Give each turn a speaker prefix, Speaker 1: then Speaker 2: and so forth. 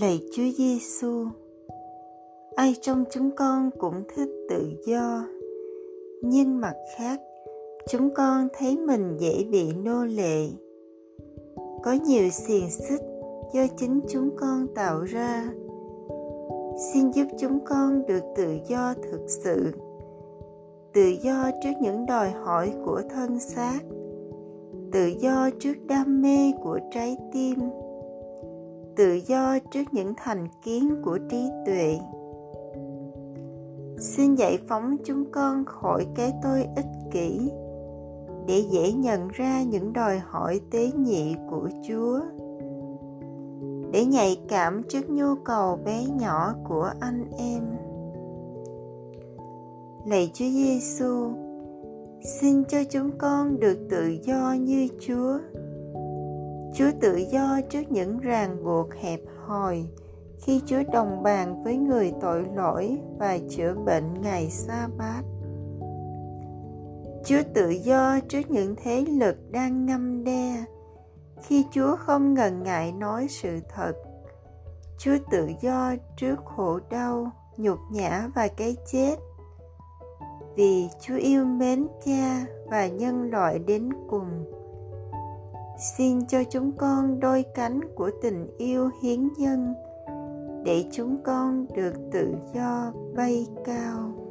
Speaker 1: Lạy Chúa Giêsu, ai trong chúng con cũng thích tự do, nhưng mặt khác, chúng con thấy mình dễ bị nô lệ. Có nhiều xiềng xích do chính chúng con tạo ra. Xin giúp chúng con được tự do thực sự, tự do trước những đòi hỏi của thân xác, tự do trước đam mê của trái tim tự do trước những thành kiến của trí tuệ. Xin giải phóng chúng con khỏi cái tôi ích kỷ để dễ nhận ra những đòi hỏi tế nhị của chúa, để nhạy cảm trước nhu cầu bé nhỏ của anh em. Lạy chúa giêsu xin cho chúng con được tự do như chúa. Chúa tự do trước những ràng buộc hẹp hòi khi Chúa đồng bàn với người tội lỗi và chữa bệnh ngày sa bát. Chúa tự do trước những thế lực đang ngâm đe khi Chúa không ngần ngại nói sự thật. Chúa tự do trước khổ đau, nhục nhã và cái chết. Vì Chúa yêu mến cha và nhân loại đến cùng xin cho chúng con đôi cánh của tình yêu hiến nhân để chúng con được tự do bay cao.